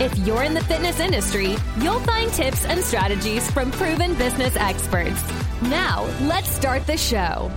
If you're in the fitness industry, you'll find tips and strategies from proven business experts. Now, let's start the show.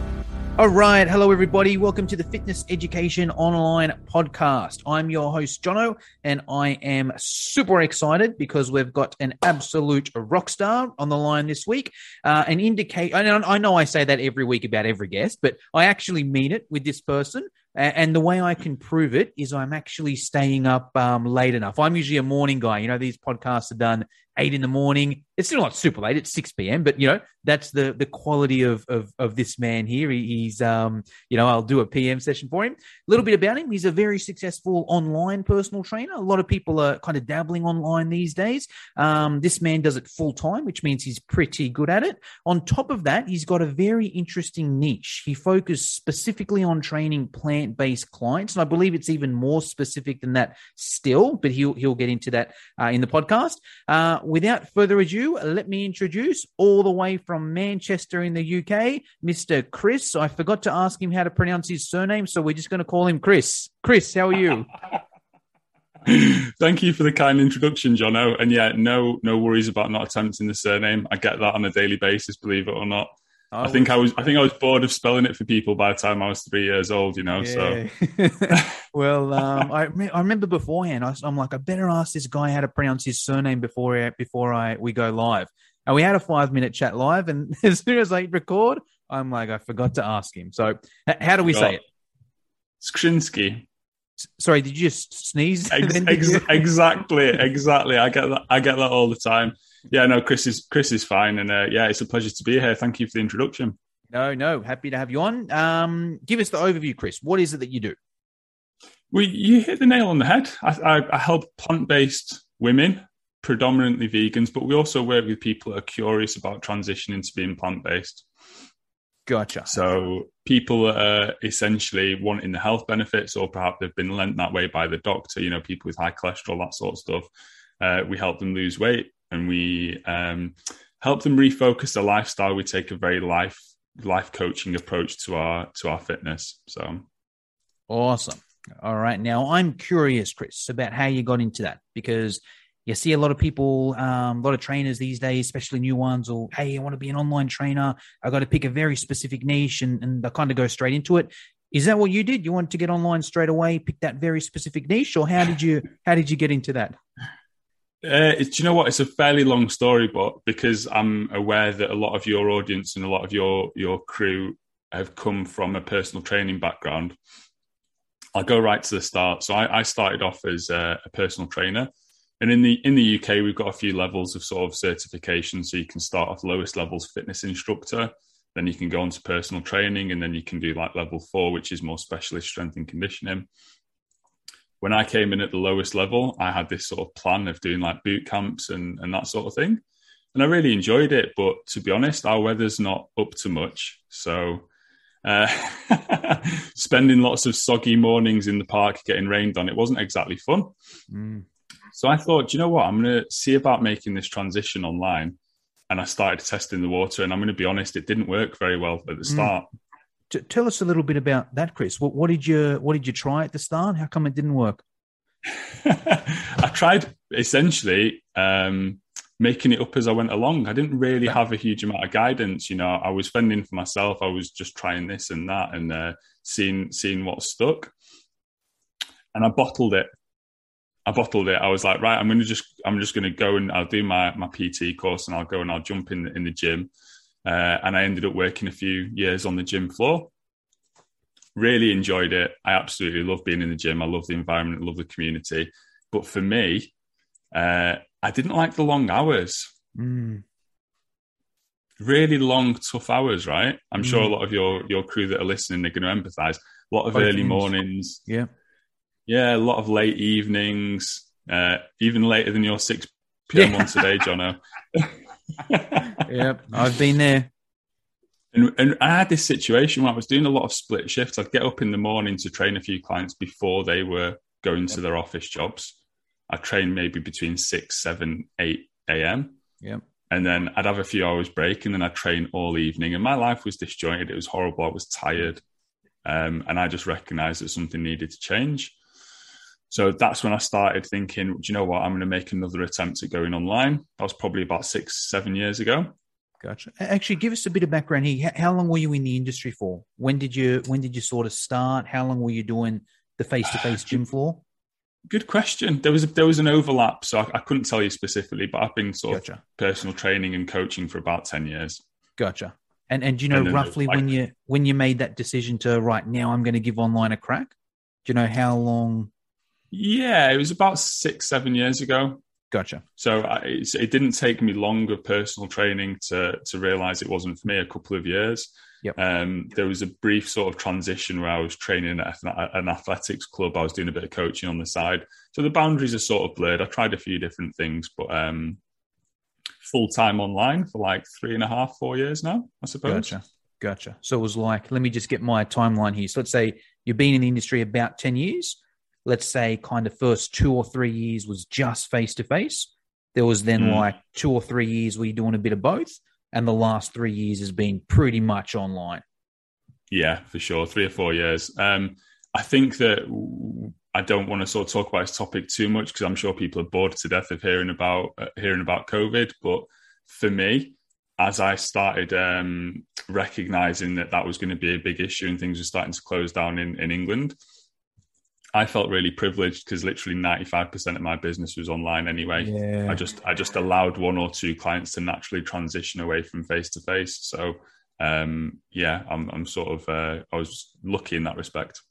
All right. Hello, everybody. Welcome to the Fitness Education Online podcast. I'm your host, Jono, and I am super excited because we've got an absolute rock star on the line this week. Uh, an indicate, I know I say that every week about every guest, but I actually mean it with this person. And the way I can prove it is I'm actually staying up um, late enough. I'm usually a morning guy. You know, these podcasts are done eight in the morning. It's still not super late. It's six p.m. But you know, that's the the quality of of, of this man here. He, he's um, you know, I'll do a PM session for him. A little bit about him. He's a very successful online personal trainer. A lot of people are kind of dabbling online these days. Um, this man does it full time, which means he's pretty good at it. On top of that, he's got a very interesting niche. He focuses specifically on training plant based clients, and I believe it's even more specific than that still. But he'll he'll get into that uh, in the podcast. Uh, without further ado, let me introduce all the way from Manchester in the UK, Mr. Chris. I forgot to ask him how to pronounce his surname, so we're just going to call him Chris. Chris, how are you? Thank you for the kind introduction, Jono. And yeah, no, no worries about not attempting the surname. I get that on a daily basis, believe it or not. I, I think I was I think I was bored of spelling it for people by the time I was three years old, you know. Yeah. So well, um, I I remember beforehand I, am like I better ask this guy how to pronounce his surname before before I we go live. And we had a five minute chat live, and as soon as I record, I'm like I forgot to ask him. So how do we say it? Skrzynski. Sorry, did you just sneeze? Ex- ex- exactly, exactly. I get that. I get that all the time yeah, no, Chris is Chris is fine, and uh, yeah, it's a pleasure to be here. Thank you for the introduction. No, no, happy to have you on. Um, give us the overview, Chris. What is it that you do? Well, you hit the nail on the head. I, I, I help plant-based women, predominantly vegans, but we also work with people that are curious about transitioning to being plant-based. Gotcha. So people are essentially wanting the health benefits, or perhaps they've been lent that way by the doctor. You know, people with high cholesterol, that sort of stuff. Uh, we help them lose weight and we um, help them refocus their lifestyle. We take a very life life coaching approach to our to our fitness. So awesome. All right, now I'm curious, Chris, about how you got into that because you see a lot of people, um, a lot of trainers these days, especially new ones, or hey, I want to be an online trainer. I got to pick a very specific niche, and, and I kind of go straight into it. Is that what you did? You wanted to get online straight away, pick that very specific niche, or how did you how did you get into that? Uh, do you know what? It's a fairly long story, but because I'm aware that a lot of your audience and a lot of your your crew have come from a personal training background, I'll go right to the start. So I, I started off as a, a, personal trainer, and in the in the UK we've got a few levels of sort of certification. So you can start off lowest levels fitness instructor, then you can go on to personal training, and then you can do like level four, which is more specialist strength and conditioning when I came in at the lowest level, I had this sort of plan of doing like boot camps and, and that sort of thing. And I really enjoyed it. But to be honest, our weather's not up to much. So uh, spending lots of soggy mornings in the park getting rained on, it wasn't exactly fun. Mm. So I thought, you know what? I'm going to see about making this transition online. And I started testing the water. And I'm going to be honest, it didn't work very well at the mm. start. Mm tell us a little bit about that, Chris. What, what, did you What did you try at the start? How come it didn't work? I tried essentially um, making it up as I went along. I didn't really have a huge amount of guidance. You know, I was fending for myself. I was just trying this and that and uh, seeing seeing what stuck. And I bottled it. I bottled it. I was like, right, I'm gonna just I'm just gonna go and I'll do my my PT course and I'll go and I'll jump in in the gym uh, and I ended up working a few years on the gym floor. Really enjoyed it. I absolutely love being in the gym. I love the environment, I love the community. But for me, uh, I didn't like the long hours. Mm. Really long, tough hours, right? I'm mm. sure a lot of your your crew that are listening are going to empathise. A lot of Both early things. mornings. Yeah. Yeah, a lot of late evenings, uh, even later than your 6 p.m. yeah. once a day, Jono. yep, I've been there. And, and I had this situation where I was doing a lot of split shifts. I'd get up in the morning to train a few clients before they were going to their office jobs. I trained maybe between six, seven, eight a.m. Yeah. And then I'd have a few hours break and then I'd train all evening. And my life was disjointed. It was horrible. I was tired. Um, and I just recognized that something needed to change. So that's when I started thinking, do you know what? I'm going to make another attempt at going online. That was probably about six, seven years ago. Gotcha. Actually, give us a bit of background here. How long were you in the industry for? When did you when did you sort of start? How long were you doing the face to face gym floor? Good question. There was a, there was an overlap, so I, I, couldn't tell you specifically, but I've been sort gotcha. of personal training and coaching for about ten years. Gotcha. And and do you know roughly like, when you when you made that decision to right now I'm going to give online a crack? Do you know how long? Yeah, it was about six seven years ago. Gotcha. So I, it didn't take me long of personal training to to realize it wasn't for me. A couple of years. Yep. Um, there was a brief sort of transition where I was training at an athletics club. I was doing a bit of coaching on the side, so the boundaries are sort of blurred. I tried a few different things, but um, full time online for like three and a half, four years now, I suppose. Gotcha. Gotcha. So it was like, let me just get my timeline here. So let's say you've been in the industry about 10 years. Let's say kind of first two or three years was just face to face. There was then mm. like two or three years where you're doing a bit of both and the last three years has been pretty much online. Yeah, for sure, three or four years. Um, I think that I don't want to sort of talk about this topic too much because I'm sure people are bored to death of hearing about uh, hearing about COVID. But for me, as I started um, recognizing that that was going to be a big issue and things were starting to close down in, in England, I felt really privileged because literally 95% of my business was online anyway. Yeah. I just I just allowed one or two clients to naturally transition away from face to face. So um, yeah, I'm I'm sort of uh, I was lucky in that respect.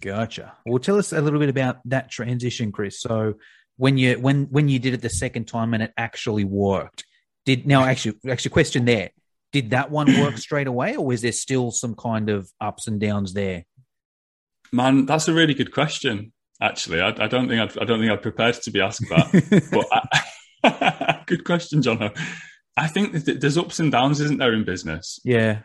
Gotcha. Well, tell us a little bit about that transition, Chris. So when you when when you did it the second time and it actually worked, did now actually actually question there, did that one work straight away, or was there still some kind of ups and downs there? Man, that's a really good question. Actually, I, I don't think I'd, I don't think I'd prepared to be asked that. but I, good question, John. I think there's ups and downs, isn't there, in business? Yeah.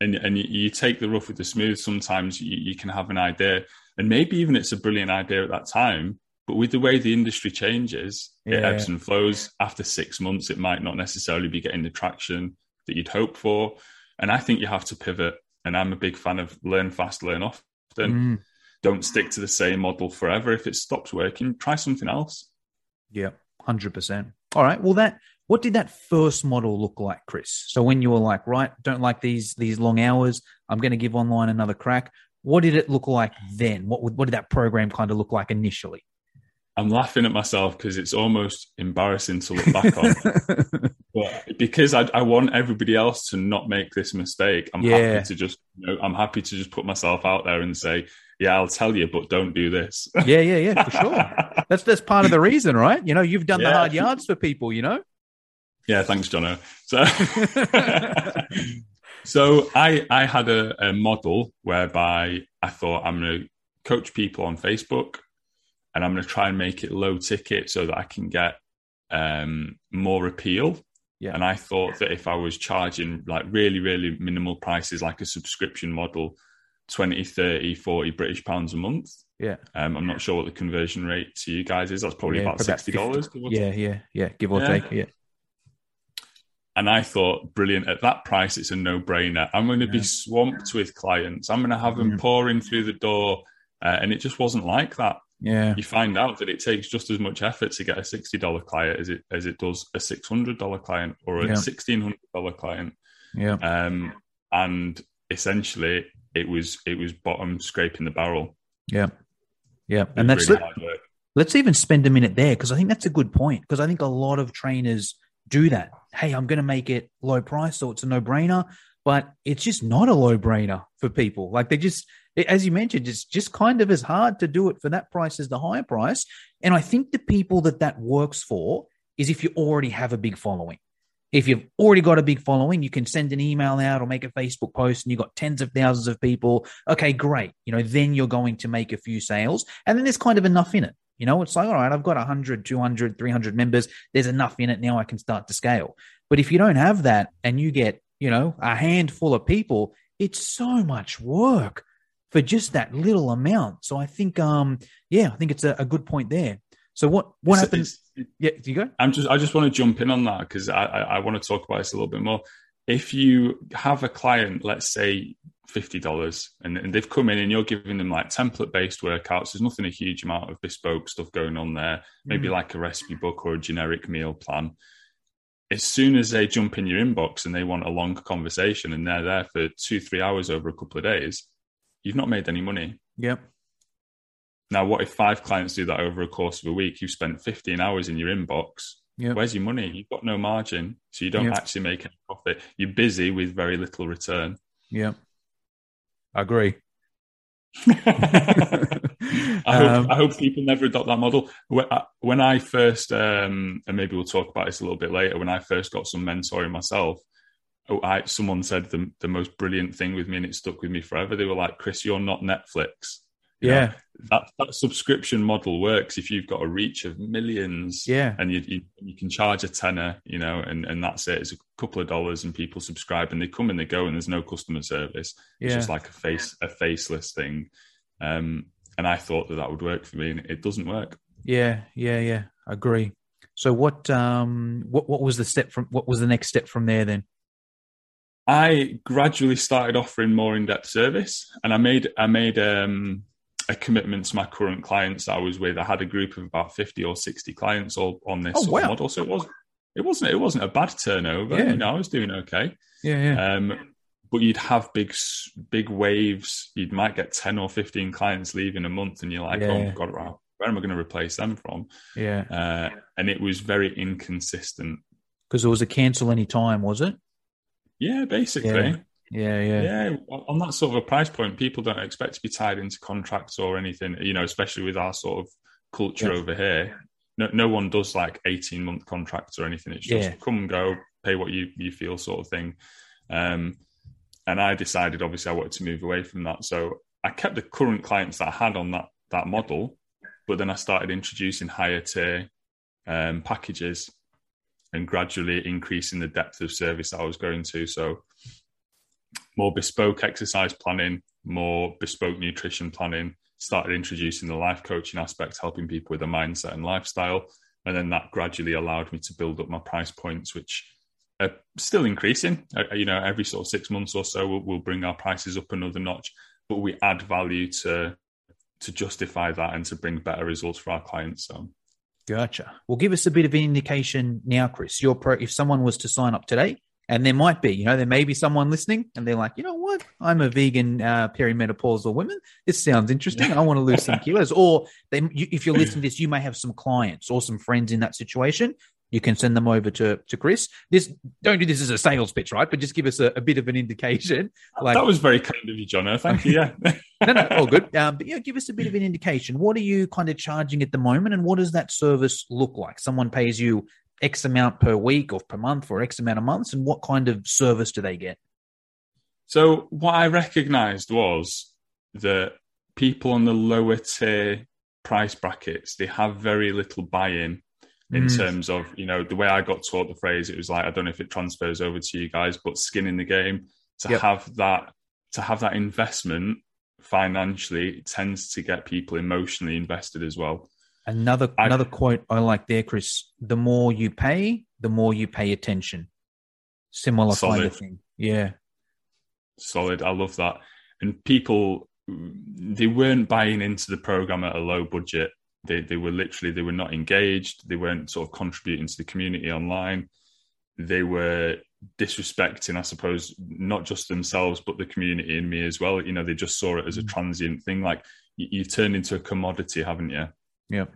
And and you, you take the rough with the smooth. Sometimes you, you can have an idea, and maybe even it's a brilliant idea at that time. But with the way the industry changes, yeah. it ebbs and flows. After six months, it might not necessarily be getting the traction that you'd hope for. And I think you have to pivot. And I'm a big fan of learn fast, learn often often. Mm. Don't stick to the same model forever. If it stops working, try something else. Yeah, hundred percent. All right. Well, that what did that first model look like, Chris? So when you were like, right, don't like these these long hours, I'm going to give online another crack. What did it look like then? What what did that program kind of look like initially? I'm laughing at myself because it's almost embarrassing to look back on. but because I, I, want everybody else to not make this mistake, I'm yeah. happy to just, you know, I'm happy to just put myself out there and say, yeah, I'll tell you, but don't do this. yeah, yeah, yeah, for sure. that's that's part of the reason, right? You know, you've done yeah. the hard yards for people, you know. Yeah, thanks, Jono. So, so I I had a, a model whereby I thought I'm going to coach people on Facebook and I'm going to try and make it low ticket so that I can get um, more appeal. Yeah. And I thought that if I was charging like really, really minimal prices, like a subscription model, 20, 30, 40 British pounds a month. Yeah. Um, I'm not sure what the conversion rate to you guys is. That's probably yeah, about $60. yeah, yeah, yeah. Give or yeah. take. Yeah. And I thought, brilliant. At that price, it's a no brainer. I'm going to yeah. be swamped with clients. I'm going to have them pouring through the door. Uh, and it just wasn't like that. Yeah. You find out that it takes just as much effort to get a $60 client as it as it does a $600 client or a yeah. $1600 client. Yeah. Um, and essentially it was it was bottom scraping the barrel. Yeah. Yeah. And that's really let, let's even spend a minute there because I think that's a good point because I think a lot of trainers do that. Hey, I'm going to make it low price so it's a no-brainer, but it's just not a low brainer for people. Like they just as you mentioned, it's just kind of as hard to do it for that price as the higher price. And I think the people that that works for is if you already have a big following. If you've already got a big following, you can send an email out or make a Facebook post and you've got tens of thousands of people. Okay, great. You know, then you're going to make a few sales and then there's kind of enough in it. You know, it's like, all right, I've got 100, 200, 300 members. There's enough in it. Now I can start to scale. But if you don't have that and you get you know, a handful of people, it's so much work for just that little amount. So I think, um, yeah, I think it's a, a good point there. So what what happens? Yeah, do you go? I'm just I just want to jump in on that because I, I, I want to talk about this a little bit more. If you have a client, let's say fifty dollars, and, and they've come in and you're giving them like template based workouts, there's nothing a huge amount of bespoke stuff going on there. Maybe Mm. like a recipe book or a generic meal plan. As soon as they jump in your inbox and they want a long conversation and they're there for two three hours over a couple of days, you've not made any money. Yep. Now, what if five clients do that over a course of a week? You've spent 15 hours in your inbox. Yep. Where's your money? You've got no margin. So you don't Yep. actually make any profit. You're busy with very little return. Yep. I agree. I, hope, Um, I hope people never adopt that model. When I- first, um, and maybe we'll talk about this a little bit later, when I first got some mentoring myself, oh, I, someone said the, the most brilliant thing with me and it stuck with me forever. They were like, Chris, you're not Netflix. You know, Yeah. that, that subscription model works if you've got a reach of millions Yeah. and you, you you can charge a tenner, you know, and, and that's it. It's a couple of dollars and people subscribe and they come and they go and there's no customer service. It's just like a face a faceless thing. Um, and I thought that that would work for me, and it doesn't work. Yeah. Yeah. Yeah. I agree. So what um what what was the step from what was the next step from there then? I gradually started offering more in-depth service, and I made I made um, a commitment to my current clients I was with. I had a group of about fifty or sixty clients all on this Oh, wow. model, so it was it wasn't it wasn't a bad turnover. Yeah. You know, I was doing okay. Yeah. Yeah. Um, but you'd have big big waves. You might get ten or fifteen clients leaving a month, and you're like, oh my god, wow, where am I going to replace them from? yeah. Uh, and it was very inconsistent. Because it was a cancel any time, was it? Yeah, basically. Yeah. Yeah. Yeah. Yeah, on that sort of a price point, people don't expect to be tied into contracts or anything. You know, especially with our sort of culture Yeah. over here. No, no one does like eighteen month contracts or anything. It's just Yeah. come and go, pay what you you feel, sort of thing. Um, and I decided, obviously, I wanted to move away from that. So I kept the current clients that I had on that that model, but then I started introducing higher tier um, packages and gradually increasing the depth of service I was going to. So more bespoke exercise planning, more bespoke nutrition planning, started introducing the life coaching aspect, helping people with a mindset and lifestyle. And then that gradually allowed me to build up my price points, which are still increasing. Uh, you know, every sort of six months or so, we'll, we'll bring our prices up another notch, but we add value to to justify that and to bring better results for our clients. So Gotcha. Well, give us a bit of an indication now, Chris. Your pro, if someone was to sign up today, and there might be, you know, there may be someone listening, and they're like, you know what, I'm a vegan uh, perimenopausal woman. This sounds interesting. I want to lose some kilos. Or they, you, if you're listening to this, you may have some clients or some friends in that situation. You can send them over to to Chris. This don't do this as a sales pitch, right? But just give us a, a bit of an indication. Like, that was very kind of you, Jono. Thank you. Yeah. no, no, all good. Um, but yeah, give us a bit of an indication. What are you kind of charging at the moment, and what does that service look like? Someone pays you X amount per week or per month or X amount of months, and what kind of service do they get? So what I recognised was that people on the lower tier price brackets they have very little buy-in in Mm. terms of you know the way I got taught the phrase. It was like I don't know if it transfers over to you guys, but skin in the game to Yep. have that to have that investment financially tends to get people emotionally invested as well. Another I- another quote I like there, Chris. The more you pay, the more you pay attention. Similar kind of thing. Yeah. solid. I love that. And people, they weren't buying into the program at a low budget. They they were literally they were not engaged. They weren't sort of contributing to the community online. They were disrespecting, I suppose, not just themselves but the community and me as well. You know, they just saw it as a transient thing. Like you, you've turned into a commodity, haven't you? Yep.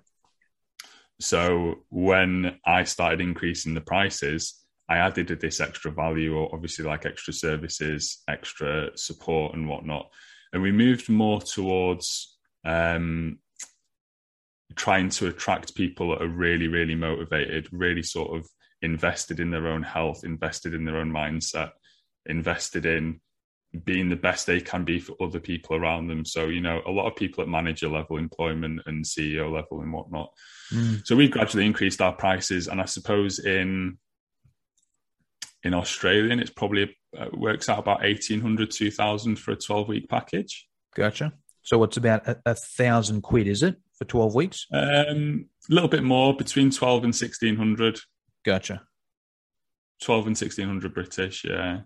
So when I started increasing the prices, I added this extra value, or obviously like extra services, extra support, and whatnot. And we moved more towards um, trying to attract people that are really, really motivated, really sort of invested in their own health, invested in their own mindset, invested in being the best they can be for other people around them. So, you know, a lot of people at manager level, employment and CEO level and whatnot. Mm. So we've gradually increased our prices, and I suppose in in Australian, it's probably uh, works out about 1800, 2000 for a 12 week package. Gotcha. So it's about a, a, thousand quid, is it, for 12 weeks? Um, a little bit more, between 12 and 1600. Gotcha. 12 and 1600 British, yeah.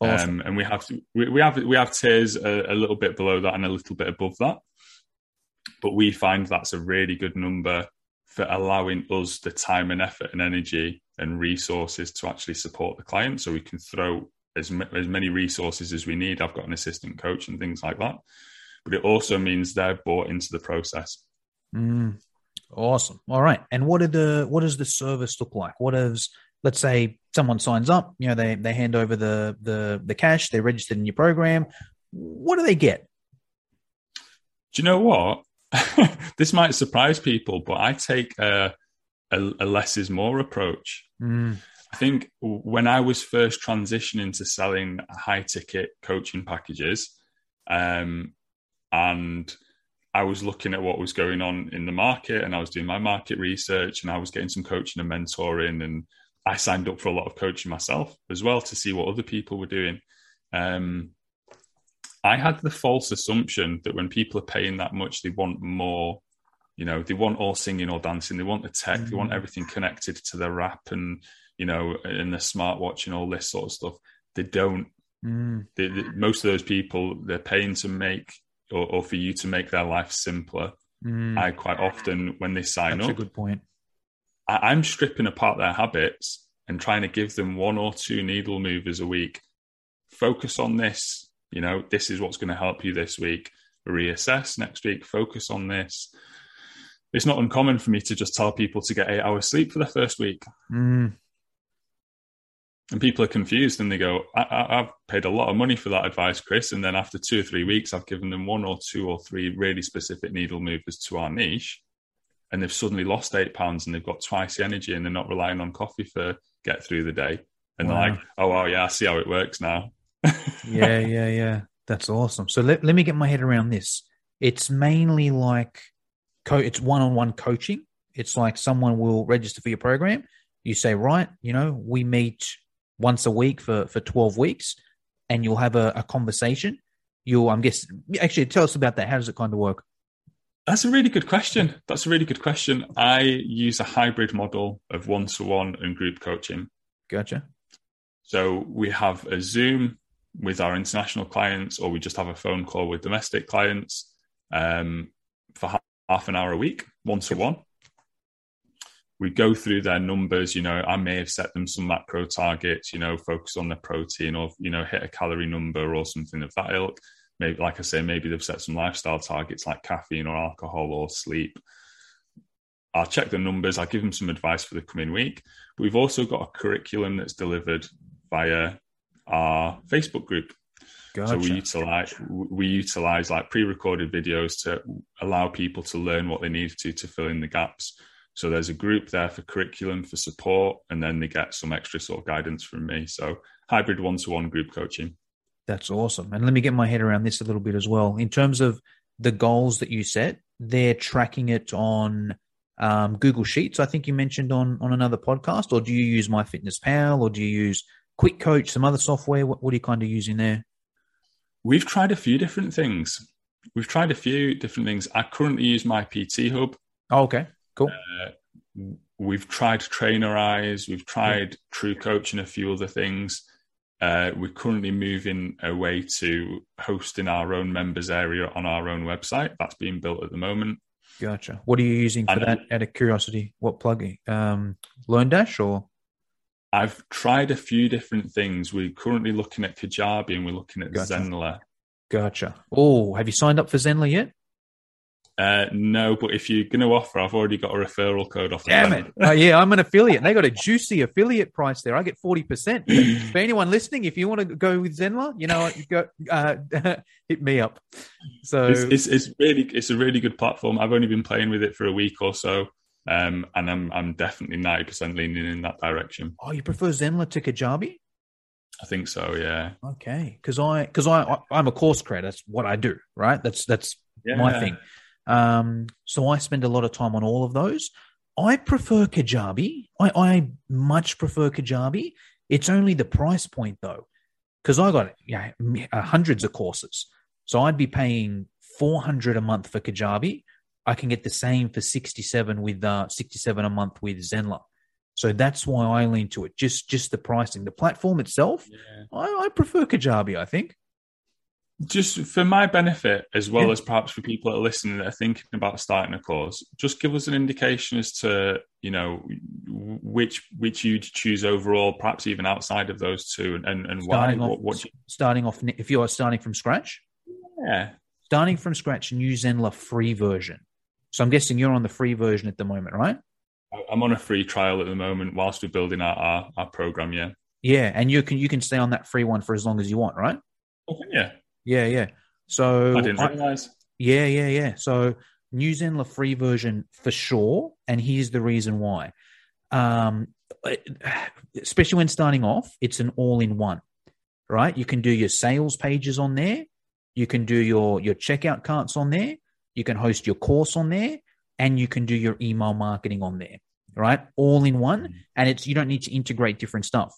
Awesome. Um, and we have we, we have we have tiers a, a, little bit below that and a little bit above that, but we find that's a really good number for allowing us the time and effort and energy and resources to actually support the client. So we can throw as as many resources as we need. I've got an assistant coach and things like that, but it also means they're bought into the process. Mm, awesome. All right. And what are the what does the service look like? What is let's say someone signs up, you know, they they hand over the the the cash, they're registered in your program. What do they get? Do you know what? this might surprise people, but I take a, a, a less is more approach. Mm. I think when I was first transitioning to selling high ticket coaching packages, um, and I was looking at what was going on in the market, and I was doing my market research, and I was getting some coaching and mentoring, and I signed up for a lot of coaching myself as well to see what other people were doing. Um, I had the false assumption that when people are paying that much, they want more. You know, they want all singing or dancing. They want the tech. Mm. They want mm. everything connected to their app and you know, and the smartwatch and all this sort of stuff. They don't. Mm. They, they, most of those people, they're paying to make or, or for you to make their life simpler. Mm. I quite often, when they sign That's up, a good point. I, I'm stripping apart their habits and trying to give them one or two needle movers a week. Focus on this. You know, this is what's going to help you this week. Reassess next week. Focus on this. It's not uncommon for me to just tell people to get eight hours sleep for the first week. Mm. And people are confused and they go, I, have paid a lot of money for that advice, Chris. And then after two or three weeks, I've given them one or two or three really specific needle movers to our niche and they've suddenly lost eight pounds and they've got twice the energy and they're not relying on coffee for get through the day. And wow. they're like, oh, wow, yeah, I see how it works now. yeah, yeah, yeah. That's awesome. So let, let me get my head around this. It's mainly like co- it's one-on-one coaching. It's like someone will register for your program. You say, right, you know, we meet once a week for, for 12 weeks and you'll have a, a conversation. You'll, I'm guessing, actually tell us about that. How does it kind of work? That's a really good question. That's a really good question. I use a hybrid model of one to one and group coaching. Gotcha. So we have a Zoom with our international clients, or we just have a phone call with domestic clients um, for half an hour a week, one to one. We go through their numbers. You know, I may have set them some macro targets. You know, focus on the protein, or you know, hit a calorie number or something of that ilk maybe like I say, maybe they've set some lifestyle targets like caffeine or alcohol or sleep. I'll check the numbers. I'll give them some advice for the coming week. But we've also got a curriculum that's delivered via our Facebook group. Gotcha. So we utilize we utilize like pre-recorded videos to allow people to learn what they need to to fill in the gaps. So there's a group there for curriculum for support, and then they get some extra sort of guidance from me. So hybrid one-to-one group coaching. That's awesome. And let me get my head around this a little bit as well. In terms of the goals that you set, they're tracking it on um, Google Sheets. I think you mentioned on on another podcast, or do you use MyFitnessPal, or do you use Quick Coach, some other software? What, what are you kind of using there? We've tried a few different things. We've tried a few different things. I currently use my PT Hub. Oh, okay, cool. Uh, we've tried Trainerize. We've tried yeah. True Coach and a few other things. Uh, we're currently moving away to hosting our own members area on our own website. That's being built at the moment. Gotcha. What are you using for and, that? Out of curiosity, what plugin? Um, LearnDash or? I've tried a few different things. We're currently looking at Kajabi and we're looking at gotcha. Zenler. Gotcha. Oh, have you signed up for Zenler yet? Uh, no, but if you're going to offer, I've already got a referral code off. Damn it! uh, yeah, I'm an affiliate. They got a juicy affiliate price there. I get forty percent. For anyone listening, if you want to go with Zenler, you know, you go uh, hit me up. So it's, it's, it's really it's a really good platform. I've only been playing with it for a week or so, um, and I'm I'm definitely ninety percent leaning in that direction. Oh, you prefer Zenler to Kajabi? I think so. Yeah. Okay, because I because I I'm a course creator. That's what I do. Right. That's that's yeah. my thing. Um, so I spend a lot of time on all of those. I prefer Kajabi. I, I much prefer Kajabi. It's only the price point though, because I got yeah hundreds of courses, so I'd be paying four hundred a month for Kajabi. I can get the same for sixty seven with uh, sixty seven a month with Zenler. So that's why I lean to it. Just just the pricing, the platform itself. Yeah. I, I prefer Kajabi. I think just for my benefit as well yeah. as perhaps for people that are listening that are thinking about starting a course just give us an indication as to you know which which you'd choose overall perhaps even outside of those two and and, and why off, what, what you... starting off if you're starting from scratch? Yeah. Starting from scratch new Zenler free version. So i'm guessing you're on the free version at the moment right? I'm on a free trial at the moment whilst we're building out our, our program yeah. Yeah and you can you can stay on that free one for as long as you want right? Okay yeah yeah, yeah. So I didn't realize. Yeah, yeah, yeah. So New Zenler free version for sure, and here's the reason why. Um, especially when starting off, it's an all-in-one, right? You can do your sales pages on there, you can do your your checkout carts on there, you can host your course on there, and you can do your email marketing on there, right? All in one, mm-hmm. and it's you don't need to integrate different stuff.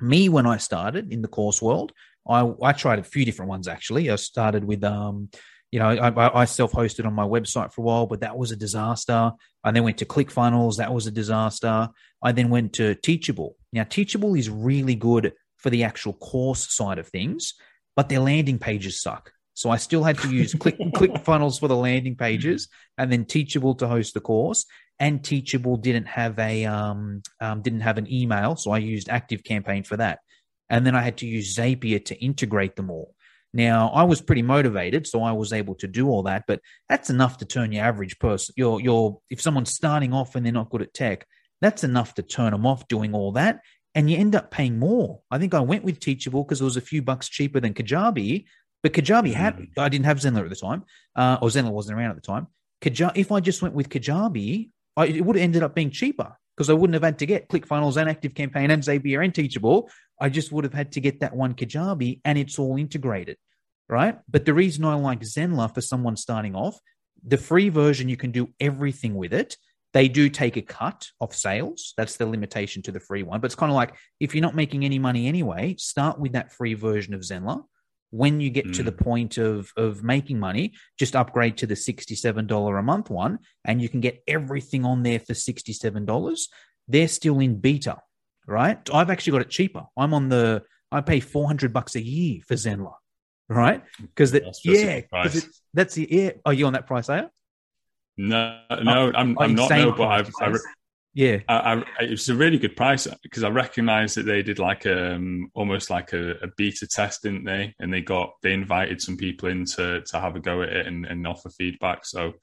Me, when I started in the course world, I, I tried a few different ones actually. I started with, um, you know, I, I self hosted on my website for a while, but that was a disaster. I then went to ClickFunnels. That was a disaster. I then went to Teachable. Now, Teachable is really good for the actual course side of things, but their landing pages suck. So I still had to use Click ClickFunnels for the landing pages, and then Teachable to host the course. And Teachable didn't have a um, um, didn't have an email, so I used Active Campaign for that and then I had to use Zapier to integrate them all. Now I was pretty motivated, so I was able to do all that. But that's enough to turn your average person, your your if someone's starting off and they're not good at tech, that's enough to turn them off doing all that, and you end up paying more. I think I went with Teachable because it was a few bucks cheaper than Kajabi, but Kajabi had mm. I didn't have Zenler at the time, uh, or Zenler wasn't around at the time. Kajabi, if I just went with Kajabi, I, it would have ended up being cheaper because I wouldn't have had to get ClickFunnels and Active Campaign and Zapier and Teachable. I just would have had to get that one Kajabi and it's all integrated, right? But the reason I like Zenler for someone starting off, the free version, you can do everything with it. They do take a cut of sales. That's the limitation to the free one. But it's kind of like if you're not making any money anyway, start with that free version of Zenler. When you get mm. to the point of, of making money, just upgrade to the $67 a month one and you can get everything on there for $67. They're still in beta right? I've actually got it cheaper. I'm on the I pay 400 bucks a year for Zenler, right? Because that yeah, because that's the yeah. Are you on that price, are you? No, no, I'm, I'm not. No, but I've, I, yeah, I, I, it was a really good price because I recognised that they did like um almost like a, a, beta test, didn't they? And they got they invited some people in to to have a go at it and, and offer feedback. So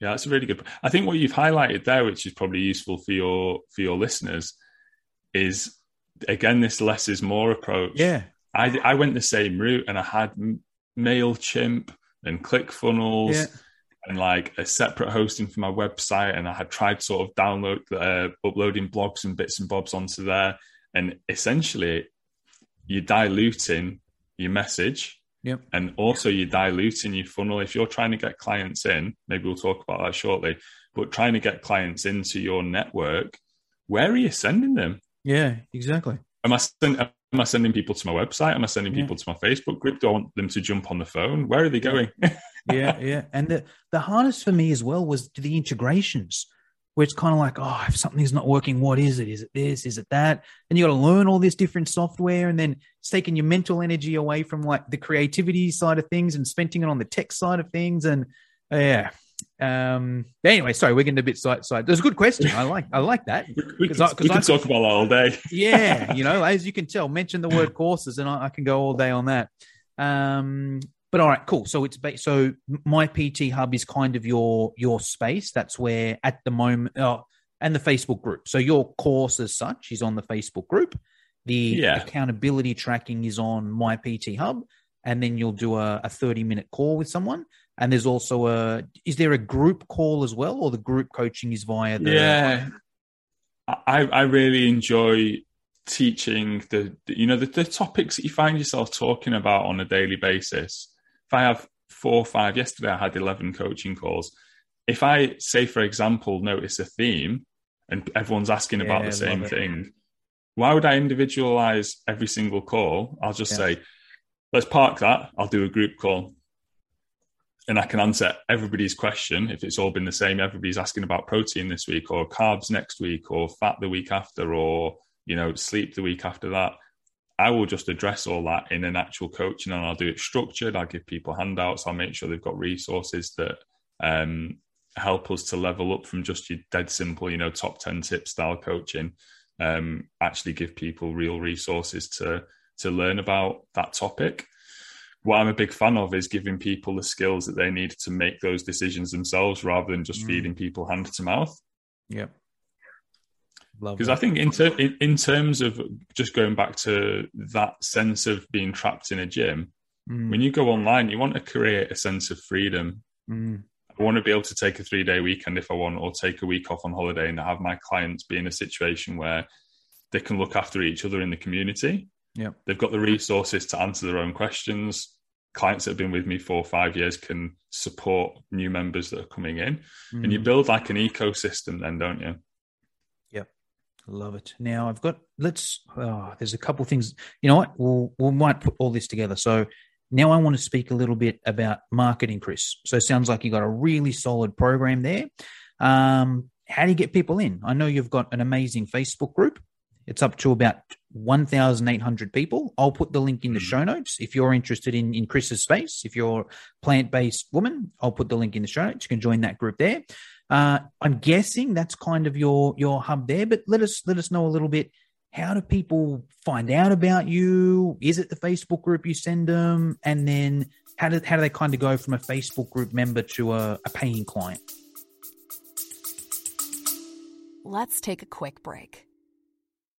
yeah, that's a really good. I think what you've highlighted there, which is probably useful for your for your listeners, is again this less is more approach. Yeah, I I went the same route and I had Mailchimp and ClickFunnels. Yeah. And like a separate hosting for my website, and I had tried sort of download, uh, uploading blogs and bits and bobs onto there, and essentially, you're diluting your message, Yep. And also you're diluting your funnel. If you're trying to get clients in, maybe we'll talk about that shortly, but trying to get clients into your network, where are you sending them? Yeah, exactly. Am I, send, am I sending people to my website? Am I sending people yeah. to my Facebook group? Do I want them to jump on the phone? Where are they going? yeah, yeah. And the, the hardest for me as well was the integrations, where it's kind of like, oh, if something's not working, what is it? Is it this? Is it that? And you got to learn all this different software, and then it's taking your mental energy away from like the creativity side of things and spending it on the tech side of things. And uh, yeah, um, anyway, sorry, we're getting a bit side side. There's a good question. I like I like that. we can, I, we can I, talk about that all day. yeah, you know, as you can tell, mention the word courses, and I, I can go all day on that. Um, but all right, cool. So it's ba- so my PT Hub is kind of your your space. That's where at the moment, oh, and the Facebook group. So your course as such is on the Facebook group. The yeah. accountability tracking is on my PT Hub, and then you'll do a, a 30 minute call with someone and there's also a is there a group call as well or the group coaching is via the yeah i i really enjoy teaching the, the you know the, the topics that you find yourself talking about on a daily basis if i have four or five yesterday i had 11 coaching calls if i say for example notice a theme and everyone's asking yeah, about the same thing Why would I individualize every single call? I'll just yeah. say, let's park that. I'll do a group call. And I can answer everybody's question if it's all been the same. Everybody's asking about protein this week, or carbs next week, or fat the week after, or you know, sleep the week after that. I will just address all that in an actual coaching and I'll do it structured. I'll give people handouts. I'll make sure they've got resources that um, help us to level up from just your dead simple, you know, top 10 tip style coaching. Um, actually give people real resources to to learn about that topic. What I'm a big fan of is giving people the skills that they need to make those decisions themselves rather than just mm. feeding people hand to mouth. Yep because I think in, ter- in, in terms of just going back to that sense of being trapped in a gym, mm. when you go online, you want to create a sense of freedom. Mm. I want to be able to take a three day weekend if I want, or take a week off on holiday and have my clients be in a situation where they can look after each other in the community. Yeah, they've got the resources to answer their own questions. Clients that have been with me for five years can support new members that are coming in, mm. and you mm. build like an ecosystem. Then, don't you? Yep. Love it. Now I've got let's. Oh, there's a couple things. You know what? We'll we might put all this together. So now I want to speak a little bit about marketing, Chris. So it sounds like you got a really solid program there. Um, how do you get people in? I know you've got an amazing Facebook group. It's up to about 1,800 people. I'll put the link in the hmm. show notes. If you're interested in, in Chris's space, if you're plant based woman, I'll put the link in the show notes. You can join that group there. Uh, I'm guessing that's kind of your your hub there, but let us let us know a little bit. How do people find out about you? Is it the Facebook group you send them, and then how do how do they kind of go from a Facebook group member to a, a paying client? Let's take a quick break.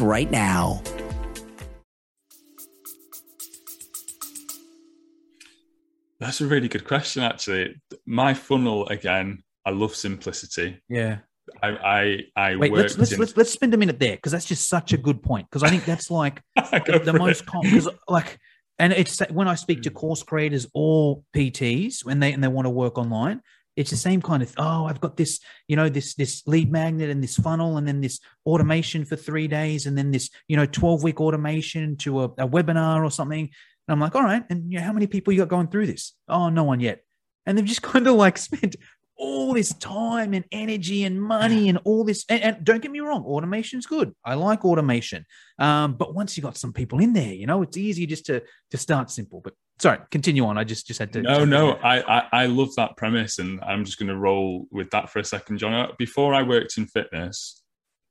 right now now. That's a really good question, actually. My funnel again. I love simplicity. Yeah. I I, I wait. Let's let's, in... let's let's spend a minute there because that's just such a good point. Because I think that's like the, the most common. Because Like, and it's when I speak to hmm. course creators or PTs when they and they want to work online, it's the same kind of oh i've got this you know this this lead magnet and this funnel and then this automation for three days and then this you know 12 week automation to a, a webinar or something and i'm like all right and you know, how many people you got going through this oh no one yet and they've just kind of like spent all this time and energy and money and all this. And, and, don't get me wrong, automation's good. I like automation. Um, but once you got some people in there, you know, it's easier just to to start simple. But sorry, continue on. I just just had to. No, no, I, I, I love that premise, and I'm just going to roll with that for a second, John. Uh, before I worked in fitness,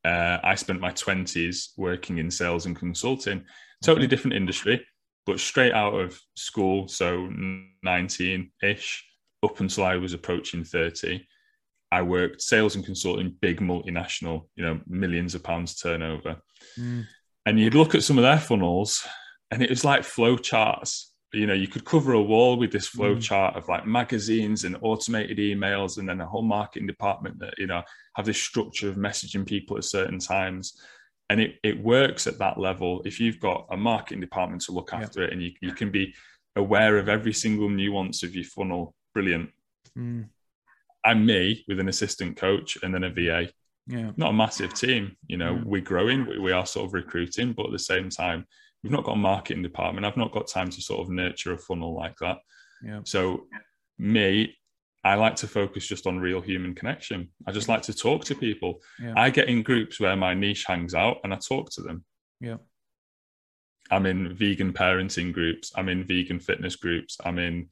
uh, I spent my twenties working in sales and consulting. Totally different industry, but straight out of school, so nineteen ish up until I was approaching 30, I worked sales and consulting, big multinational, you know, millions of pounds turnover. Mm. And you'd look at some of their funnels and it was like flow charts. You know, you could cover a wall with this flow mm. chart of like magazines and automated emails, and then a whole marketing department that, you know, have this structure of messaging people at certain times. And it, it works at that level. If you've got a marketing department to look after it and you, you can be aware of every single nuance of your funnel brilliant. Mm. I'm me with an assistant coach and then a VA. Yeah. Not a massive team. You know, mm. we're growing, we, we are sort of recruiting, but at the same time, we've not got a marketing department. I've not got time to sort of nurture a funnel like that. Yeah. So, me, I like to focus just on real human connection. I just like to talk to people. Yeah. I get in groups where my niche hangs out and I talk to them. Yeah. I'm in vegan parenting groups. I'm in vegan fitness groups. I'm in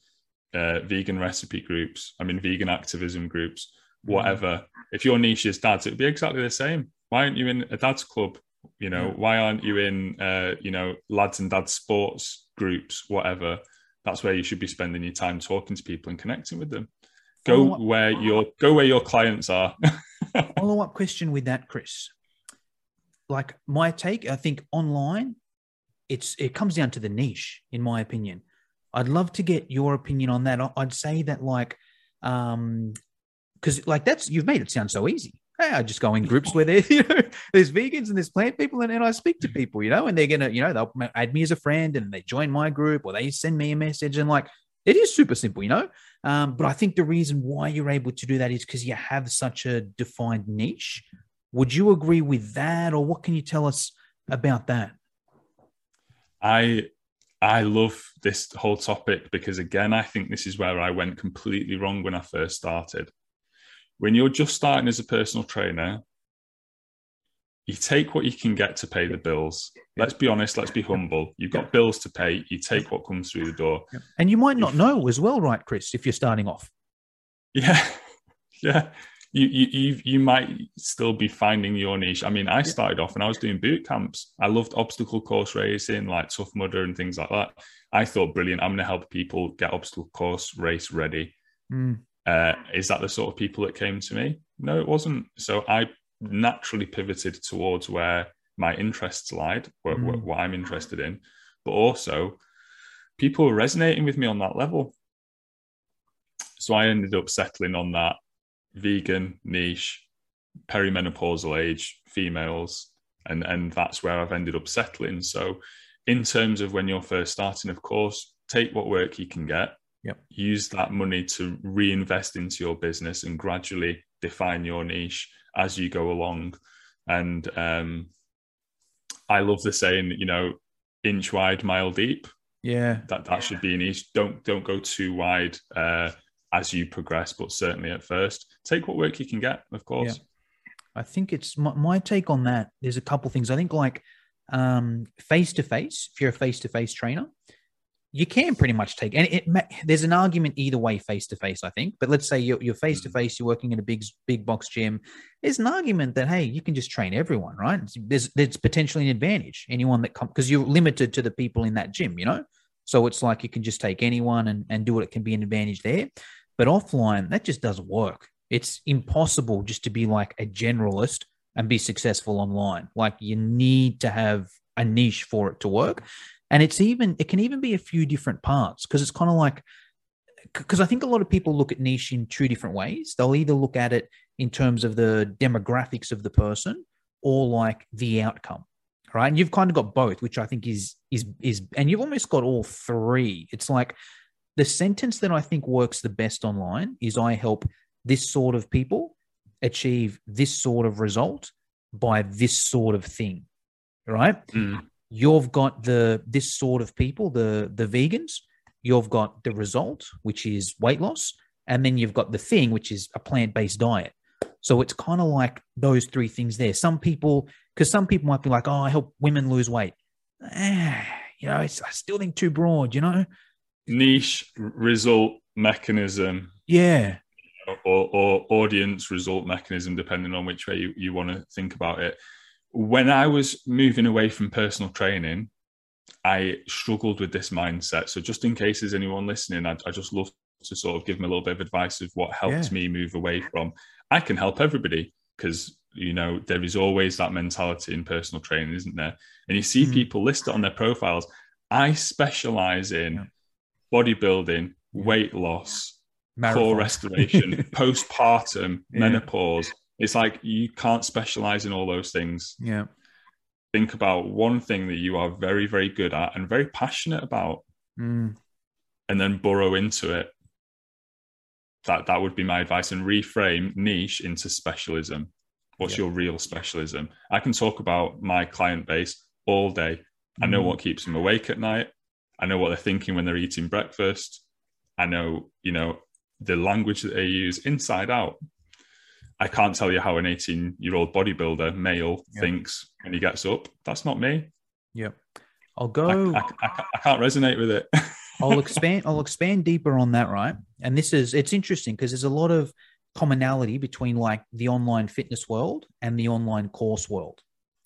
uh, vegan recipe groups, I'm in vegan activism groups, mm. whatever. If your niche is dads, it would be exactly the same. Why aren't you in a dads club? You know, yeah. why aren't you in, uh, you know, lads and dads sports groups, whatever? That's where you should be spending your time talking to people and connecting with them. Go where your go where your clients are. Follow up question with that, Chris. like my take, I think online, it's it comes down to the niche, in my opinion. I'd love to get your opinion on that. I'd say that like, um, because like that's you've made it sound so easy. Hey, I just go in groups where there, you know, there's vegans and there's plant people, and, and I speak to people, you know, and they're gonna, you know, they'll add me as a friend and they join my group or they send me a message and like it is super simple, you know. Um, but I think the reason why you're able to do that is because you have such a defined niche. Would you agree with that, or what can you tell us about that? I I love this whole topic because again, I think this is where I went completely wrong when I first started. When you're just starting as a personal trainer, you take what you can get to pay the bills. Let's be honest, let's be humble. You've got bills to pay, you take what comes through the door. And you might not know as well, right, Chris, if you're starting off. Yeah. Yeah. You, you you you might still be finding your niche. I mean, I started off and I was doing boot camps. I loved obstacle course racing, like Tough Mudder and things like that. I thought, brilliant, I'm going to help people get obstacle course race ready. Mm. Uh, is that the sort of people that came to me? No, it wasn't. So I naturally pivoted towards where my interests lied, what, mm. what, what I'm interested in, but also people were resonating with me on that level. So I ended up settling on that vegan niche, perimenopausal age, females, and and that's where I've ended up settling. So, in terms of when you're first starting, of course, take what work you can get. Yep. Use that money to reinvest into your business and gradually define your niche as you go along. And um, I love the saying, you know, inch wide, mile deep. Yeah, that that should be an niche. Don't don't go too wide uh, as you progress, but certainly at first, take what work you can get. Of course. Yeah. I think it's my, my take on that. There's a couple things. I think like face to face. If you're a face to face trainer, you can pretty much take and it, there's an argument either way face to face i think but let's say you're face to face you're working in a big big box gym there's an argument that hey you can just train everyone right? There's there's potentially an advantage anyone that come because you're limited to the people in that gym you know? So it's like you can just take anyone and, and do it it can be an advantage there. But offline that just doesn't work. It's impossible just to be like a generalist and be successful online. Like you need to have a niche for it to work and it's even it can even be a few different parts because it's kind of like because I think a lot of people look at niche in two different ways. They'll either look at it in terms of the demographics of the person or like the outcome. Right. And you've kind of got both, which I think is is is and you've almost got all three. It's like the sentence that I think works the best online is I help this sort of people achieve this sort of result by this sort of thing. Right. Mm you've got the this sort of people, the the vegans. You've got the result, which is weight loss, and then you've got the thing, which is a plant based diet. So it's kind of like those three things there. Some people, because some people might be like, "Oh, I help women lose weight." Eh, you know, it's I still think too broad. You know, niche result mechanism. Yeah. Or, or audience result mechanism, depending on which way you, you want to think about it when I was moving away from personal training, I struggled with this mindset. So, just in case there's anyone listening, I, I just love to sort of give them a little bit of advice of what helped yeah. me move away from. I can help everybody because you know there is always that mentality in personal training, isn't there? And you see mm. people listed on their profiles. I specialize in yeah. bodybuilding, weight loss, Marathon. core restoration, postpartum, yeah. menopause it's like you can't specialize in all those things. Yeah. Think about one thing that you are very, very good at and very passionate about, mm. and then burrow into it. That that would be my advice, and reframe niche into specialism. What's yeah. your real specialism? I can talk about my client base all day. I know mm. what keeps them awake at night. I know what they're thinking when they're eating breakfast. I know, you know, the language that they use inside out. I can't tell you how an 18 year old bodybuilder male yep. thinks when he gets up. That's not me. Yep. I'll go. I, I, I, I can't resonate with it. I'll expand. I'll expand deeper on that. Right, and this is it's interesting because there's a lot of commonality between like the online fitness world and the online course world.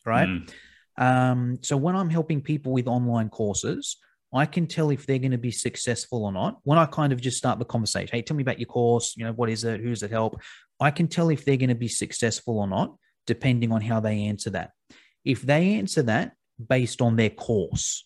Right. Mm. Um, so when I'm helping people with online courses, I can tell if they're going to be successful or not when I kind of just start the conversation. Hey, tell me about your course. You know, what is it? Who's it help? I can tell if they're going to be successful or not, depending on how they answer that. If they answer that based on their course,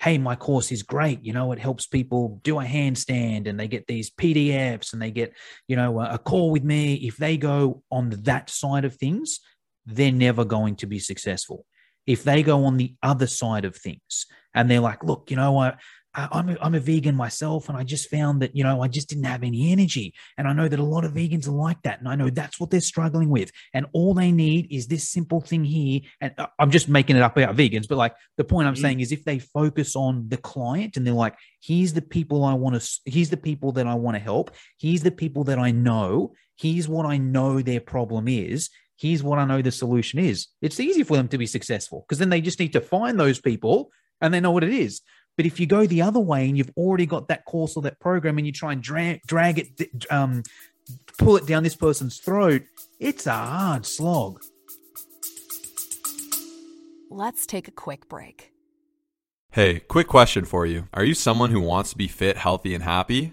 hey, my course is great. You know, it helps people do a handstand and they get these PDFs and they get, you know, a, a call with me. If they go on that side of things, they're never going to be successful. If they go on the other side of things and they're like, look, you know what? I'm a, I'm a vegan myself, and I just found that you know I just didn't have any energy, and I know that a lot of vegans are like that, and I know that's what they're struggling with, and all they need is this simple thing here. And uh, I'm just making it up about vegans, but like the point I'm mm. saying is if they focus on the client and they're like, here's the people I want to, here's the people that I want to help, here's the people that I know, here's what I know their problem is, here's what I know the solution is. It's easy for them to be successful because then they just need to find those people and they know what it is. But if you go the other way and you've already got that course or that program and you try and drag, drag it, um, pull it down this person's throat, it's a hard slog. Let's take a quick break. Hey, quick question for you. Are you someone who wants to be fit, healthy, and happy?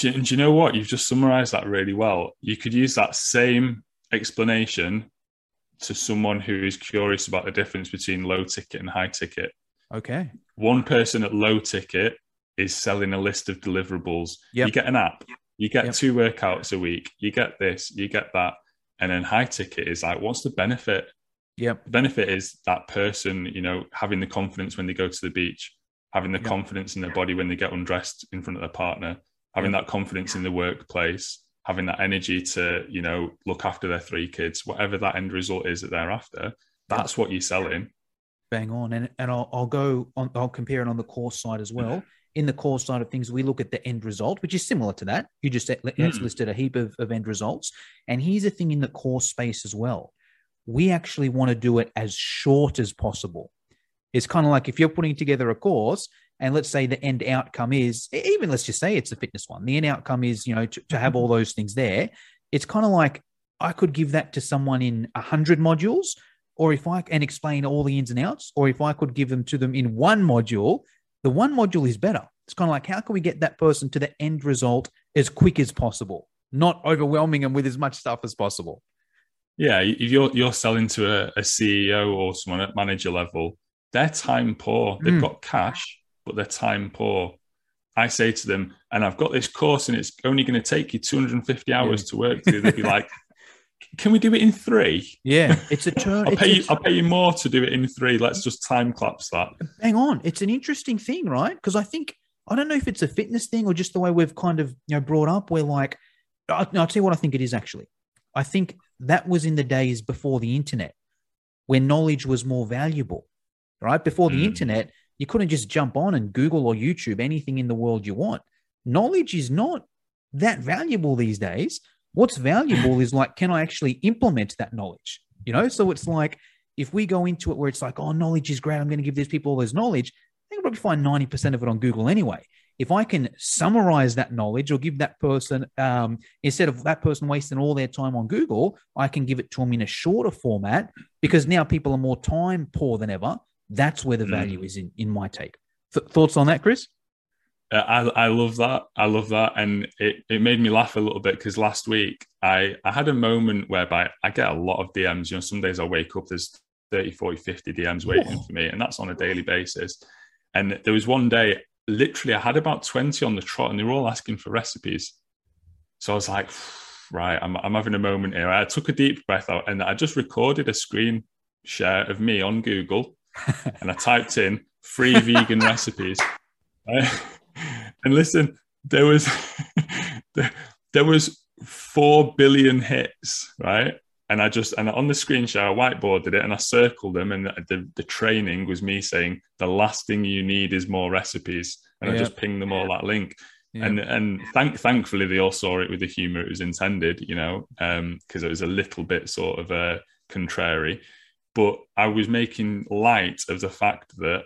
Do, do you know what? You've just summarized that really well. You could use that same explanation to someone who is curious about the difference between low ticket and high ticket. Okay. One person at low ticket is selling a list of deliverables. Yep. You get an app, you get yep. two workouts a week, you get this, you get that. And then high ticket is like, what's the benefit? Yep. The benefit is that person, you know, having the confidence when they go to the beach, having the yep. confidence in their body when they get undressed in front of their partner, having that confidence in the workplace, having that energy to, you know, look after their three kids, whatever that end result is that they're after, that's what you're selling. Bang on. And and I'll, I'll go on, I'll compare it on the course side as well. In the course side of things, we look at the end result, which is similar to that. You just mm. listed a heap of, of end results. And here's the thing in the course space as well. We actually want to do it as short as possible. It's kind of like if you're putting together a course and let's say the end outcome is even let's just say it's a fitness one the end outcome is you know to, to have all mm-hmm. those things there it's kind of like i could give that to someone in 100 modules or if i can explain all the ins and outs or if i could give them to them in one module the one module is better it's kind of like how can we get that person to the end result as quick as possible not overwhelming them with as much stuff as possible yeah if you're you're selling to a, a ceo or someone at manager level they're time poor they've mm. got cash but they're time poor. I say to them, and I've got this course and it's only going to take you 250 hours yeah. to work through. They'd be like, can we do it in three? Yeah, it's a turn. I'll, pay you, I'll pay you more to do it in three. Let's just time collapse that. Hang on. It's an interesting thing, right? Because I think, I don't know if it's a fitness thing or just the way we've kind of, you know, brought up where like, I'll, I'll tell you what I think it is actually. I think that was in the days before the internet when knowledge was more valuable, right? Before the mm. internet, you couldn't just jump on and Google or YouTube anything in the world you want. Knowledge is not that valuable these days. What's valuable is like, can I actually implement that knowledge? You know, so it's like if we go into it where it's like, oh, knowledge is great, I'm going to give these people all this knowledge. I can probably find 90% of it on Google anyway. If I can summarize that knowledge or give that person, um, instead of that person wasting all their time on Google, I can give it to them in a shorter format because now people are more time poor than ever. That's where the mm. value mm. is in, in my take. Th- thoughts on that, Chris? Uh, I, I love that. I love that. And it, it made me laugh a little bit because last week I, I had a moment whereby I get a lot of DMs. You know, some days I wake up, there's 30, 40, 50 DMs waiting Whoa. for me, and that's on a daily basis. And there was one day, literally, I had about 20 on the trot, and they were all asking for recipes. So I was like, right, I'm, I'm having a moment here. I took a deep breath out and I just recorded a screen share of me on Google and I typed in free vegan recipes. Right? And listen, there was there, there was four billion hits, right? And I just and on the screen share, I whiteboarded it and I circled them. And the, the training was me saying the last thing you need is more recipes. And yep. I just pinged them all that link. Yep. And and thank thankfully they all saw it with the humor it was intended, you know, because um, it was a little bit sort of uh, contrary. But I was making light of the fact that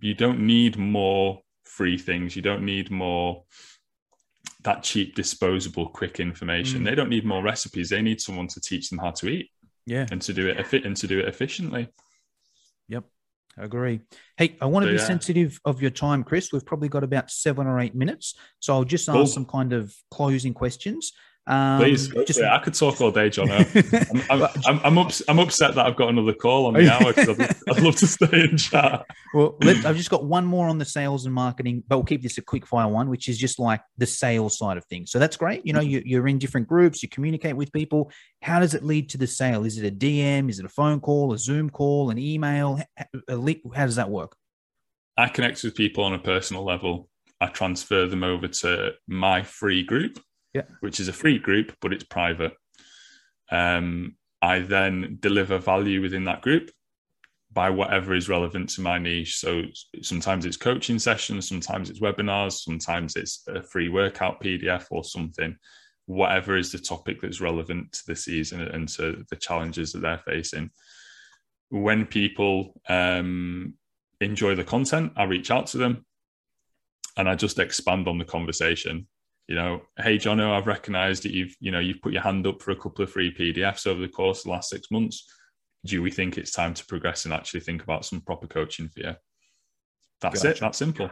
you don't need more free things. You don't need more that cheap, disposable, quick information. Mm. They don't need more recipes. They need someone to teach them how to eat Yeah. and to do it and to do it efficiently. Yep. I agree. Hey, I want to So, be yeah. sensitive of your time, Chris. We've probably got about seven or eight minutes. So I'll just ask Cool. some kind of closing questions. Um, Please, just. I could talk all day, John. I'm, I'm, I'm, I'm, ups- I'm upset that I've got another call on the hour because I'd, I'd love to stay and chat. Well, I've just got one more on the sales and marketing, but we'll keep this a quick fire one, which is just like the sales side of things. So that's great. You know, you, you're in different groups, you communicate with people. How does it lead to the sale? Is it a DM? Is it a phone call, a Zoom call, an email? H- a le- How does that work? I connect with people on a personal level. I transfer them over to my free group, Yeah. which is a free group, but it's private. Um, I then deliver value within that group by whatever is relevant to my niche. So sometimes it's coaching sessions, sometimes it's webinars, sometimes it's a free workout PDF or something. Whatever is the topic that's relevant to the season and to the challenges that they're facing. When people um, enjoy the content, I reach out to them and I just expand on the conversation. You know, hey Jono, I've recognized that you've, you know, you've put your hand up for a couple of free PDFs over the course of the last six months. Do we think it's time to progress and actually think about some proper coaching for you? That's it. That's simple.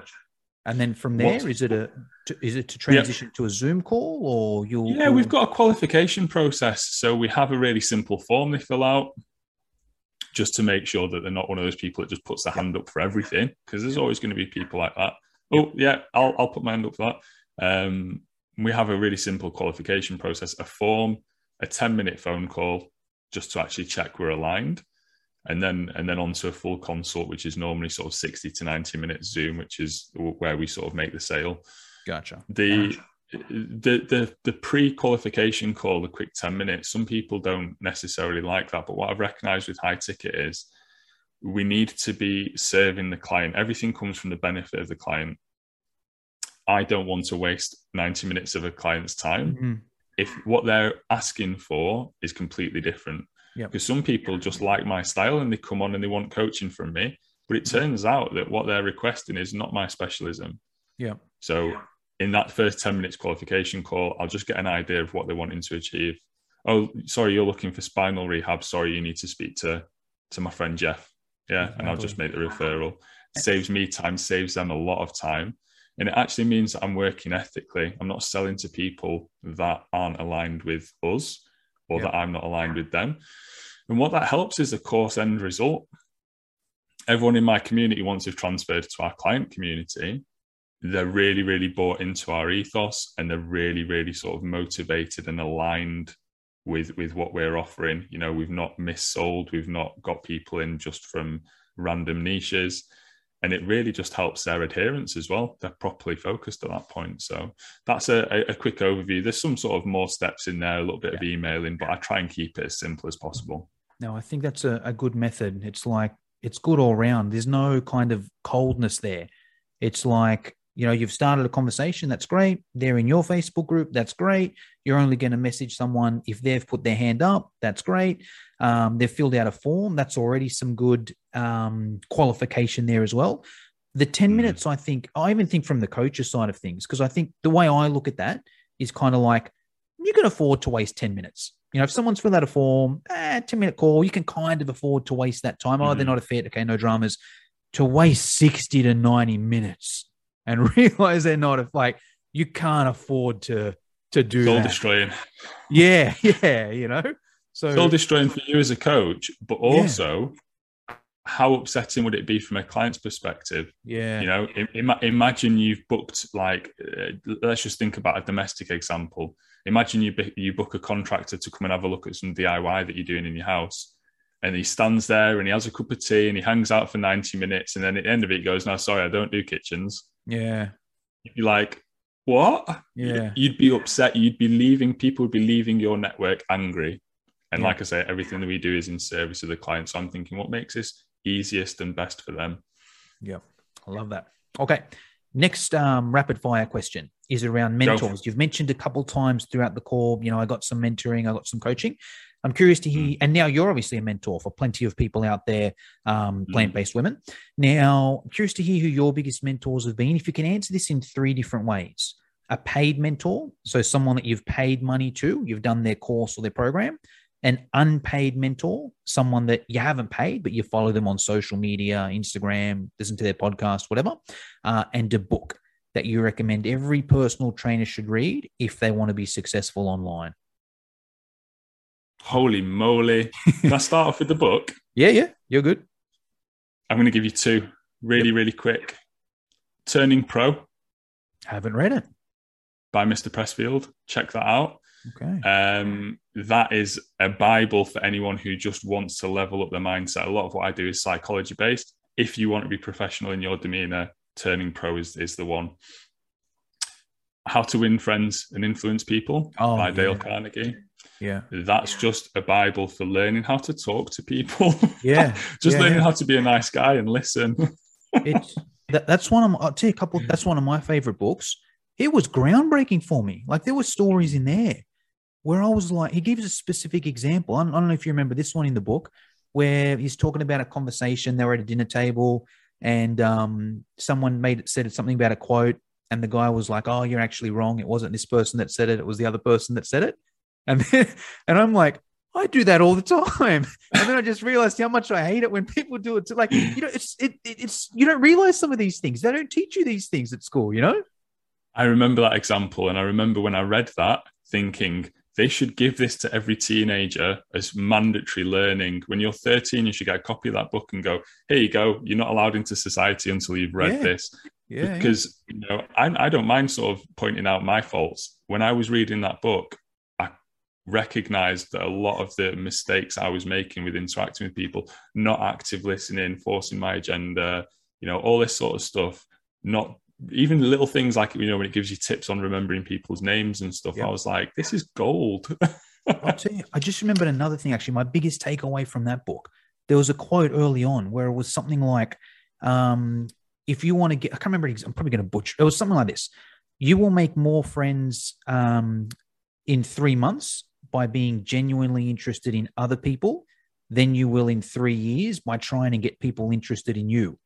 And then from there, What- is it a to, is it to transition to a Zoom call or you'll? Yeah, we've got a qualification process. So we have a really simple form they fill out just to make sure that they're not one of those people that just puts their hand up for everything. Because there's always going to be people like that. Oh, yeah, I'll, I'll put my hand up for that. Um, we have a really simple qualification process, a form, a 10 minute phone call just to actually check we're aligned. And then and then onto a full consult, which is normally sort of 60 to 90 minutes Zoom, which is where we sort of make the sale Gotcha. the the the the pre-qualification call the quick 10 minutes some people don't necessarily like that but what i've recognized with high ticket is we need to be serving the client everything comes from the benefit of the client i don't want to waste 90 minutes of a client's time Mhm. if what they're asking for is completely different Yep. because some people just like my style and they come on and they want coaching from me but it turns out that what they're requesting is not my specialism Yeah. so in that first 10 minutes qualification call, I'll just get an idea of what they're wanting to achieve. Oh, sorry, you're looking for spinal rehab. Sorry, you need to speak to, to my friend Jeff. Yeah. And I'll just make the referral. saves me time, saves them a lot of time. And it actually means that I'm working ethically. I'm not selling to people that aren't aligned with us or Yeah. that I'm not aligned with them. And what that helps is the course end result. Everyone in my community, once they've transferred to our client community, they're really, really bought into our ethos and they're really, really sort of motivated and aligned with with what we're offering. You know, we've not missold, we've not got people in just from random niches. And it really just helps their adherence as well. They're properly focused at that point. So that's a, a- quick overview. There's some sort of more steps in there, a little bit of emailing, but I try and keep it as simple as possible. No, I think that's a, a good method. It's like it's good all round. There's no kind of coldness there. It's like, you know, you've started a conversation, that's great. They're in your Facebook group, that's great. You're only going to message someone if they've put their hand up, that's great. Um, they've filled out a form, that's already some good um, qualification there as well. The 10 Mhm. minutes, I think, I even think from the coach's side of things, because I think the way I look at that is kind of like you can afford to waste 10 minutes. You know, if someone's filled out a form, eh, 10 minute call, you can kind of afford to waste that time. Oh, they're Mhm. not a fit. Okay, no dramas. To waste 60 to 90 minutes and realize they're not a like, you can't afford to to do Soul that. destroying. Yeah, yeah, you know. So soul destroying for you as a coach, but also how upsetting would it be from a client's perspective? yeah, You know, im- imagine you've booked like, uh, let's just think about a domestic example. Imagine you you book a contractor to come and have a look at some DIY that you're doing in your house, and he stands there and he has a cup of tea and he hangs out for ninety minutes, and then at the end of it, he goes, "No, sorry, I don't do kitchens." Yeah, You'd be like, what? Yeah. You'd be upset. You'd be leaving. People would be leaving your network angry. And Yeah. like I say, everything that we do is in service of the client. So I'm thinking, what makes this easiest and best for them? yeah. I love that. Okay. Next um, rapid fire question is around mentors. You've mentioned a couple times throughout the call, you know, I got some mentoring, I got some coaching. I'm curious to hear, and now you're obviously a mentor for plenty of people out there, um, plant based women. Now, I'm curious to hear who your biggest mentors have been. If you can answer this in three different ways a paid mentor, so someone that you've paid money to, you've done their course or their program, an unpaid mentor, someone that you haven't paid, but you follow them on social media, Instagram, listen to their podcast, whatever, uh, and a book that you recommend every personal trainer should read if they want to be successful online. Holy moly. Can I start off with the book? Yeah, yeah, you're good. I'm going to give you two really, really quick. Turning Pro. Haven't read it. By Mr. Pressfield. Check that out. Okay. Um, that is a Bible for anyone who just wants to level up their mindset. A lot of what I do is psychology based. If you want to be professional in your demeanor, Turning Pro is, is the one. How to Win Friends and Influence People oh, by yeah. Dale Carnegie. Yeah. That's just a Bible for learning how to talk to people. Yeah. just yeah, learning yeah. how to be a nice guy and listen. it's that, that's one of I'll tell you a couple that's one of my favorite books. It was groundbreaking for me. Like there were stories in there where I was like, he gives a specific example. I don't, I don't know if you remember this one in the book where he's talking about a conversation. They were at a dinner table and um, someone made said something about a quote, and the guy was like, "Oh, you're actually wrong. It wasn't this person that said it. It was the other person that said it." And then, and I'm like, I do that all the time. And then I just realized how much I hate it when people do it. To like, you know, it's it, it's you don't realize some of these things. They don't teach you these things at school. You know. I remember that example, and I remember when I read that, thinking they should give this to every teenager as mandatory learning. When you're 13, you should get a copy of that book and go, "Here you go. You're not allowed into society until you've read yeah. this." Yeah, because you know, I, I don't mind sort of pointing out my faults. When I was reading that book, recognized that a lot of the mistakes I was making with interacting with people, not active listening, forcing my agenda, you know, all this sort of stuff, not even little things like you know when it gives you tips on remembering people's names and stuff Yep. i was like this is gold I'll tell you, I just remembered another thing. Actually, my biggest takeaway from that book, there was a quote early on where it was something like, um, "If you want to get," I can't remember. I'm probably going to butcher. It was something like this: "You will make more friends um, in three months by being genuinely interested in other people than you will in three years by trying to get people interested in you."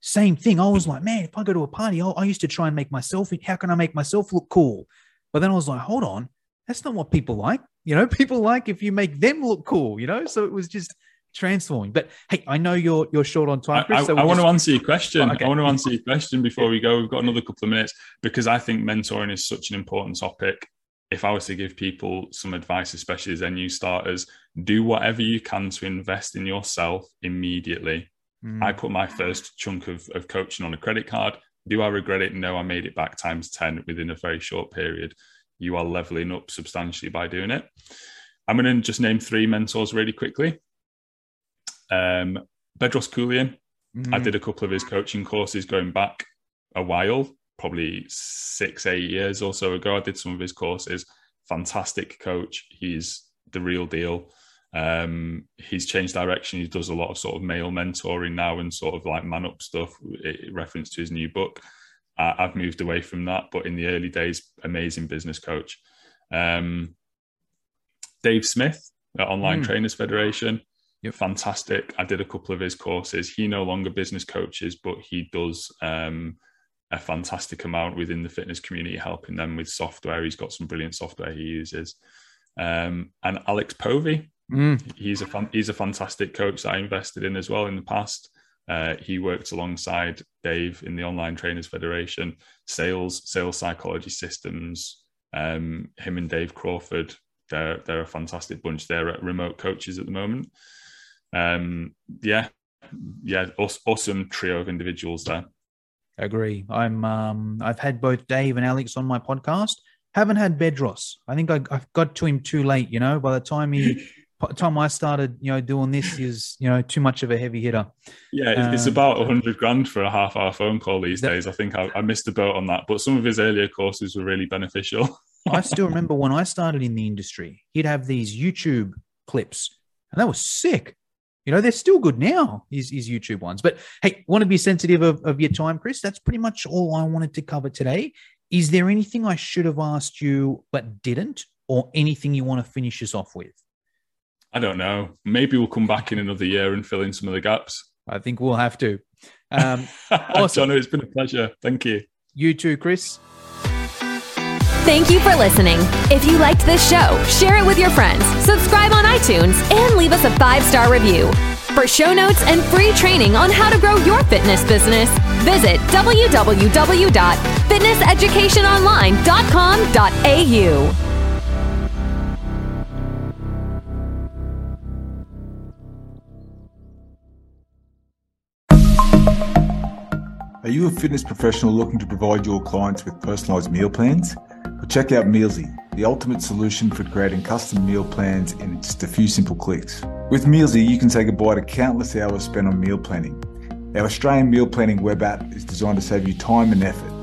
Same thing. I was like, man, if I go to a party, I, I used to try and make myself. How can I make myself look cool? But then I was like, hold on, that's not what people like. You know, people like if you make them look cool. You know, so it was just transforming. But hey, I know you're you're short on time, Chris. I, so I want just- to answer your question. Oh, okay. I want to answer your question before we go. We've got another couple of minutes because I think mentoring is such an important topic. If I was to give people some advice, especially as their new starters, do whatever you can to invest in yourself immediately. Mm. I put my first chunk of, of coaching on a credit card. Do I regret it? No, I made it back times 10 within a very short period. You are leveling up substantially by doing it. I'm going to just name three mentors really quickly. Um, Bedros Keuilian, I Mm. did a couple of his coaching courses going back a while, probably six, eight years or so ago. I did some of his courses. Fantastic coach. He's the real deal. Um, he's changed direction. He does a lot of sort of male mentoring now and sort of like man up stuff, i- reference to his new book. Uh, I've moved away from that, but in the early days, amazing business coach. Um, Dave Smith Online Mm. Trainers Federation, Yep. fantastic. I did a couple of his courses. He no longer business coaches, but he does um, a fantastic amount within the fitness community, helping them with software. He's got some brilliant software he uses. Um, and Alex Povey, Mm. he's a fan, he's a fantastic coach that I invested in as well in the past. Uh, he worked alongside Dave in the Online Trainers Federation, sales, sales psychology systems. Um, him and Dave Crawford, they're they're a fantastic bunch. They're at remote coaches at the moment. Um, yeah, yeah, aw- awesome trio of individuals there. Agree. I'm. Um, I've had both Dave and Alex on my podcast. Haven't had Bedros. I think I, I got to him too late. You know, by the time he, by the time I started, you know, doing this, is you know too much of a heavy hitter. Yeah, it's, it's Um, about a hundred grand for a half hour phone call these That- days. I think I, I missed the boat on that, but some of his earlier courses were really beneficial. I still remember when I started in the industry, he'd have these YouTube clips, and that was sick. You know, they're still good now, his, his YouTube ones. But hey, want to be sensitive of, of your time, Chris? That's pretty much all I wanted to cover today. Is there anything I should have asked you but didn't, or anything you want to finish us off with? I don't know. Maybe we'll come back in another year and fill in some of the gaps. I think we'll have to. Um, awesome. John, it's been a pleasure. Thank you. You too, Chris. Thank you for listening. If you liked this show, share it with your friends, subscribe on iTunes, and leave us a five star review. For show notes and free training on how to grow your fitness business, visit www.fitnesseducationonline.com.au. Are you a fitness professional looking to provide your clients with personalized meal plans? Well, check out Mealsy, the ultimate solution for creating custom meal plans in just a few simple clicks. With Mealsy, you can say goodbye to countless hours spent on meal planning. Our Australian meal planning web app is designed to save you time and effort